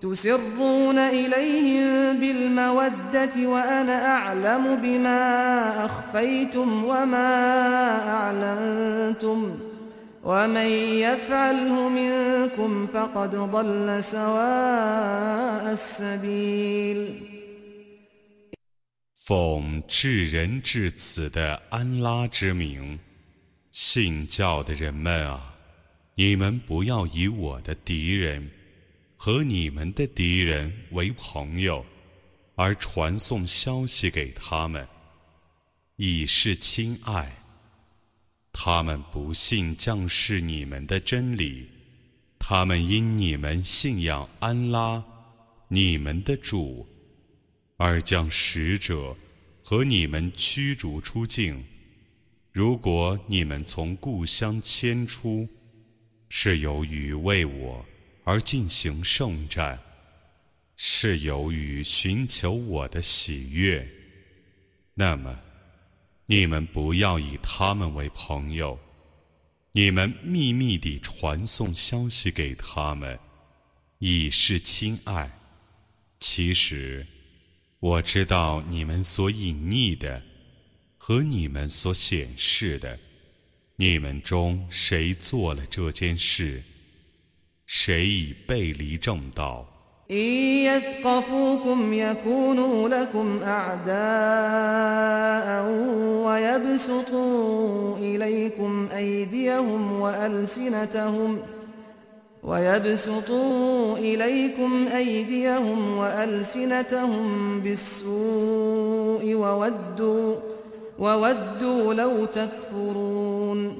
تسرون إليهم بالمودة وأنا أعلم بما أخفيتم وما أعلنتم ومن يفعله منكم فقد ضل سواء السبيل 奉至仁至此的安拉之名，信教的人们啊，你们不要以我的敌人。 和你们的敌人为朋友，而传送消息给他们，以示亲爱。他们不信降世你们的真理，他们因你们信仰安拉，你们的主，而将使者和你们驱逐出境。如果你们从故乡迁出，是由于为我。而进行圣战，是由于寻求我的喜悦。那么，你们不要以他们为朋友，你们秘密地传送消息给他们，以示亲爱。其实，我知道你们所隐匿的和你们所显示的，你们中谁做了这件事？谁已背离正道？إن يثقفوكم يكونوا لكم أعداء ويبسطوا إليكم أيديهم وألسنتهم ويبسطوا إليكم أيديهم وألسنتهم بالسوء وودوا وودوا لو تكفرون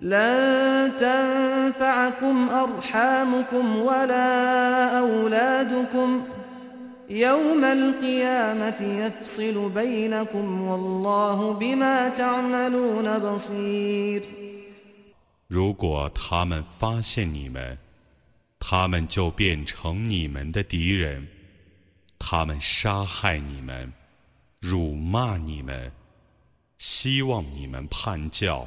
لن تنفعكم أرحامكم ولا أولادكم يوم القيامة يفصل بينكم والله بما تعملون بصير 如果他们发现你们，他们就变成你们的敌人，他们杀害你们，辱骂你们，希望你们叛教。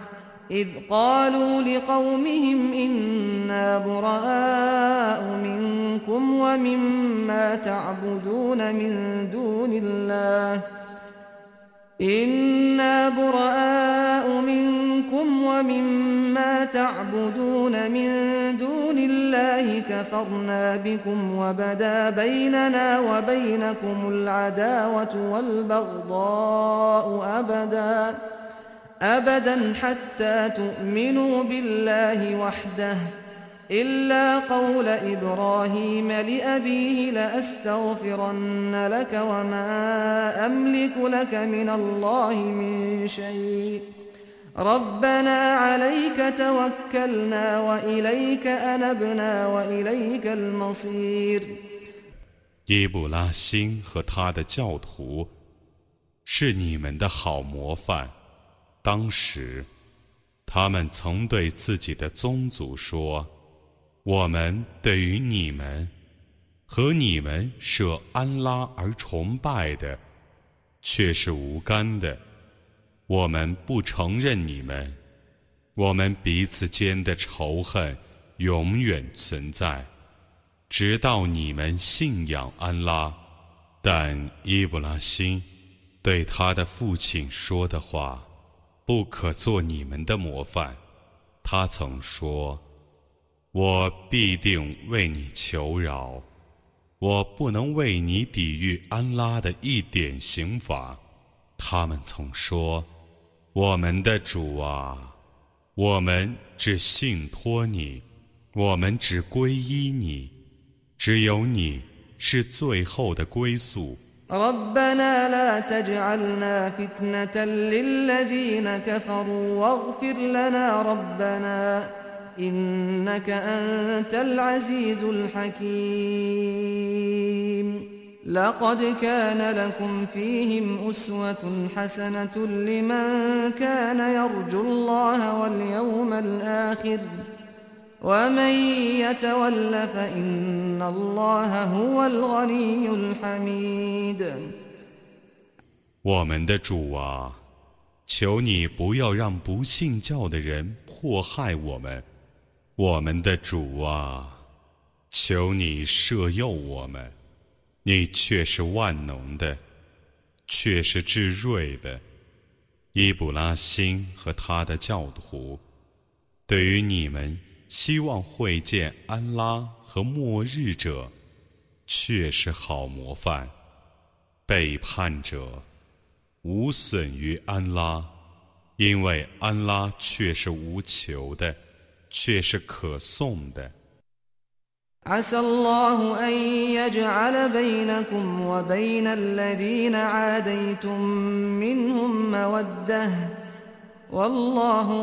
إذ قالوا لقومهم إنا براء منكم ومما تعبدون من دون الله. إنا براء منكم ومما تعبدون من دون الله. كفرنا بكم وبدا بيننا وبينكم العداوة والبغضاء أبداً. أبدا حتى تؤمنوا بالله وحده إلا قول إبراهيم لأبيه لأستغفرن لك وما أملك لك من الله من شيء ربنا عليك توكلنا وإليك أنبنا وإليك المصير 耶布拉欣和他的教徒是你们的好模范。 当时，他们曾对自己的宗族说：“我们对于你们和你们舍安拉而崇拜的，却是无干的。我们不承认你们，我们彼此间的仇恨永远存在，直到你们信仰安拉。但伊布拉欣。”对他的父亲说的话，不可做你们的模范。他曾说：“我必定为你求饶，我不能为你抵御安拉的一点刑罚。”他们曾说：“我们的主啊，我们只信托你，我们只皈依你，只有你是最后的归宿。” ربنا لا تجعلنا فتنة للذين كفروا واغفر لنا ربنا إنك أنت العزيز الحكيم. لقد كان لكم فيهم أسوة حسنة لمن كان يرجو الله واليوم الآخر ۖ. ومن يتول فإن الله هو الغني الحميد 我们的主啊，求你不要让不信教的人迫害我们。我们的主啊，求你赦宥我们。你却是万能的，却是至睿的。伊布拉辛和他的教徒，对于你们。 希望会见安拉和末日者，却是好模范；背叛者，无损于安拉，因为安拉却是无求的，却是可颂的。والله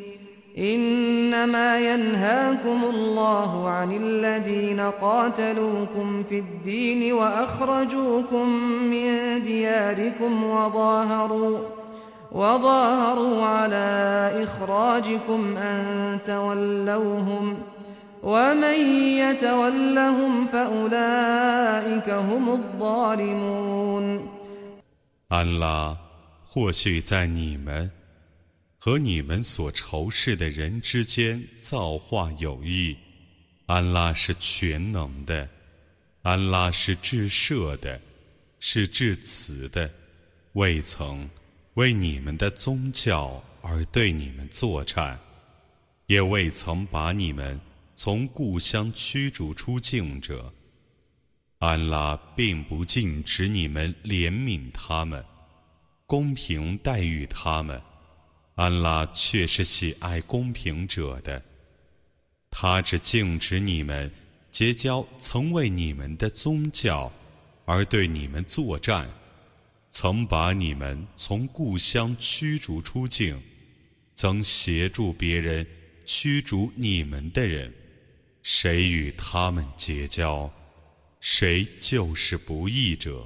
إنما ينهاكم الله عن الذين قاتلوكم في الدين وأخرجوكم من دياركم وظاهروا وظاهروا على إخراجكم أن تولوهم ومن يتولهم فأولئك هم الظالمون 安拉或许在你们 和你们所仇视的人之间造化有异，安拉是全能的，安拉是至赦的，是至慈的，未曾为你们的宗教而对你们作战，也未曾把你们从故乡驱逐出境者。安拉并不禁止你们怜悯他们，公平待遇他们。安拉却是喜爱公平者的，他只禁止你们结交曾为你们的宗教而对你们作战，曾把你们从故乡驱逐出境，曾协助别人驱逐你们的人，谁与他们结交，谁就是不义者。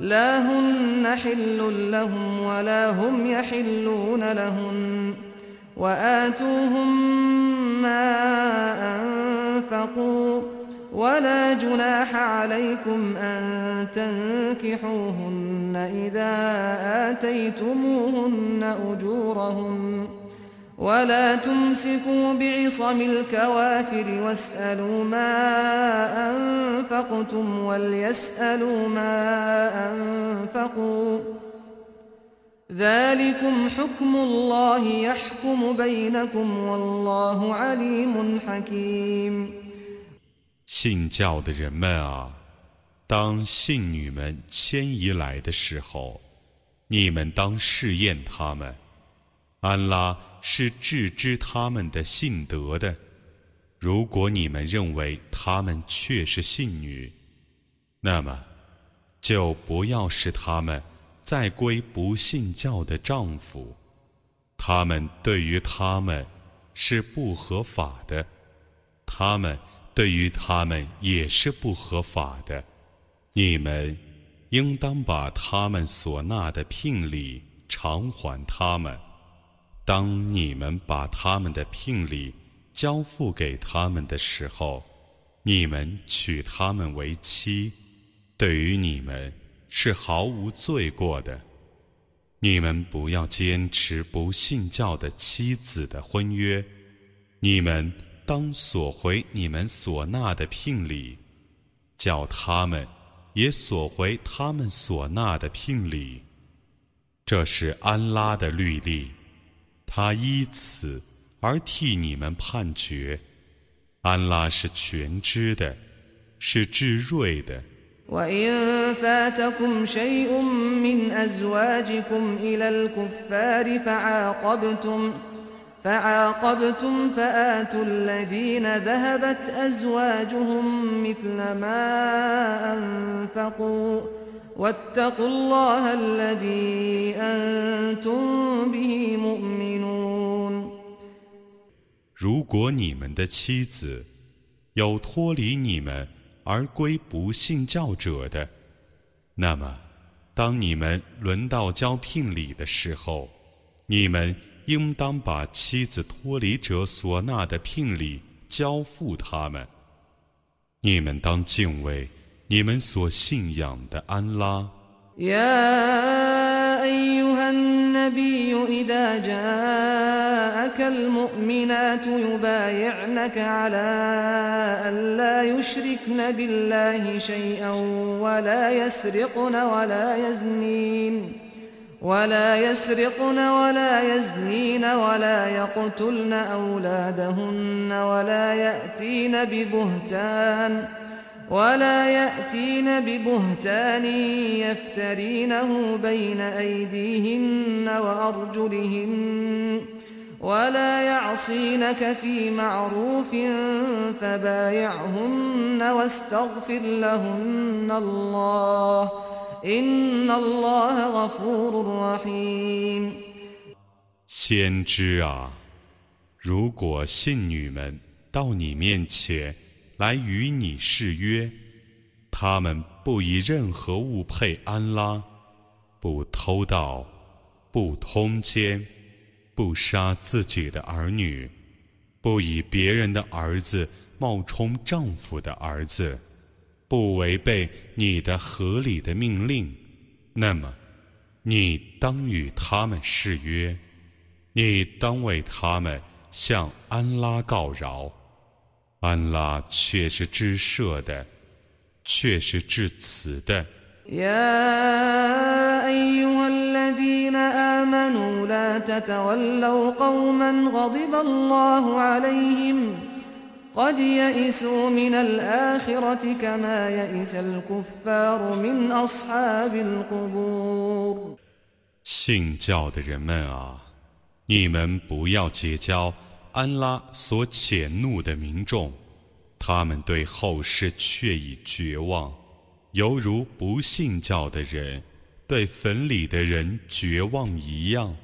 لا هن حل لهم ولا هم يحلون لهن وآتوهم ما أنفقوا ولا جناح عليكم أن تنكحوهن إذا آتيتموهن أجورهن ولا تمسكوا بعصم الكوافر واسألوا ما أنفقتم وليسألوا ما أنفقوا ذلكم حكم الله يحكم بينكم والله عليم حكيم 信教的人们啊，当信女们迁移来的时候， 你们当试验他们。安拉是致知他们的信德的。 如果你们认为他们却是信女，那么就不要使他们再归不信教的丈夫。他们对于他们是不合法的，他们对于他们也是不合法的。你们应当把他们所纳的聘礼偿还他们。当你们把他们的聘礼交付给他们的时候，你们娶他们为妻，对于你们是毫无罪过的。你们不要坚持不信教的妻子的婚约，你们当索回你们所纳的聘礼，叫他们也索回他们所纳的聘礼。这是安拉的律例。他依此而替你们判决，安拉是全知的，是智睿的。وإن فاتكم شيء من أزواجكم إلى الكفار فعاقبتم فعاقبتم فآتوا الذين ذهبت أزواجهم مثل ما أنفقوا واتقوا الله الذي أنتم به مؤمنون 如果你们的妻子有脱离你们而归不信教者的，那么，当你们轮到交聘礼的时候，你们应当把妻子脱离者所纳的聘礼交付他们。你们当敬畏。你们所信仰的安拉。جاءك المؤمنات يبايعنك على أن لا يشركن بالله شيئا ولا يسرقن ولا يزنين ولا يسرقن ولا يزنين ولا يقتلن أولادهن ولا يأتين ببهتان ۖ ولا يأتين ببهتان يفترينه بين أيديهن وأرجلهن ولا يعصينك في معروف فبايعهن واستغفر لهن الله إن الله غفور رحيم 先知啊，如果信女们到你面前。来与你誓约，他们不以任何物配安拉，不偷盗，不通奸， 不杀自己的儿女，不以别人的儿子冒充丈夫的儿子，不违背你的合理的命令，那么，你当与他们誓约，你当为他们向安拉告饶。安拉却是知赦的，却是至慈的。يا أيها الذين آمنوا لا تتولوا قوما غضب الله عليهم قد يئسوا من الآخرة كما يئس الكفار من أصحاب القبور 信教的人们啊，你们不要结交。安拉所谴怒的民众，他们对后世却已绝望，犹如不信教的人 对坟里的人绝望一样。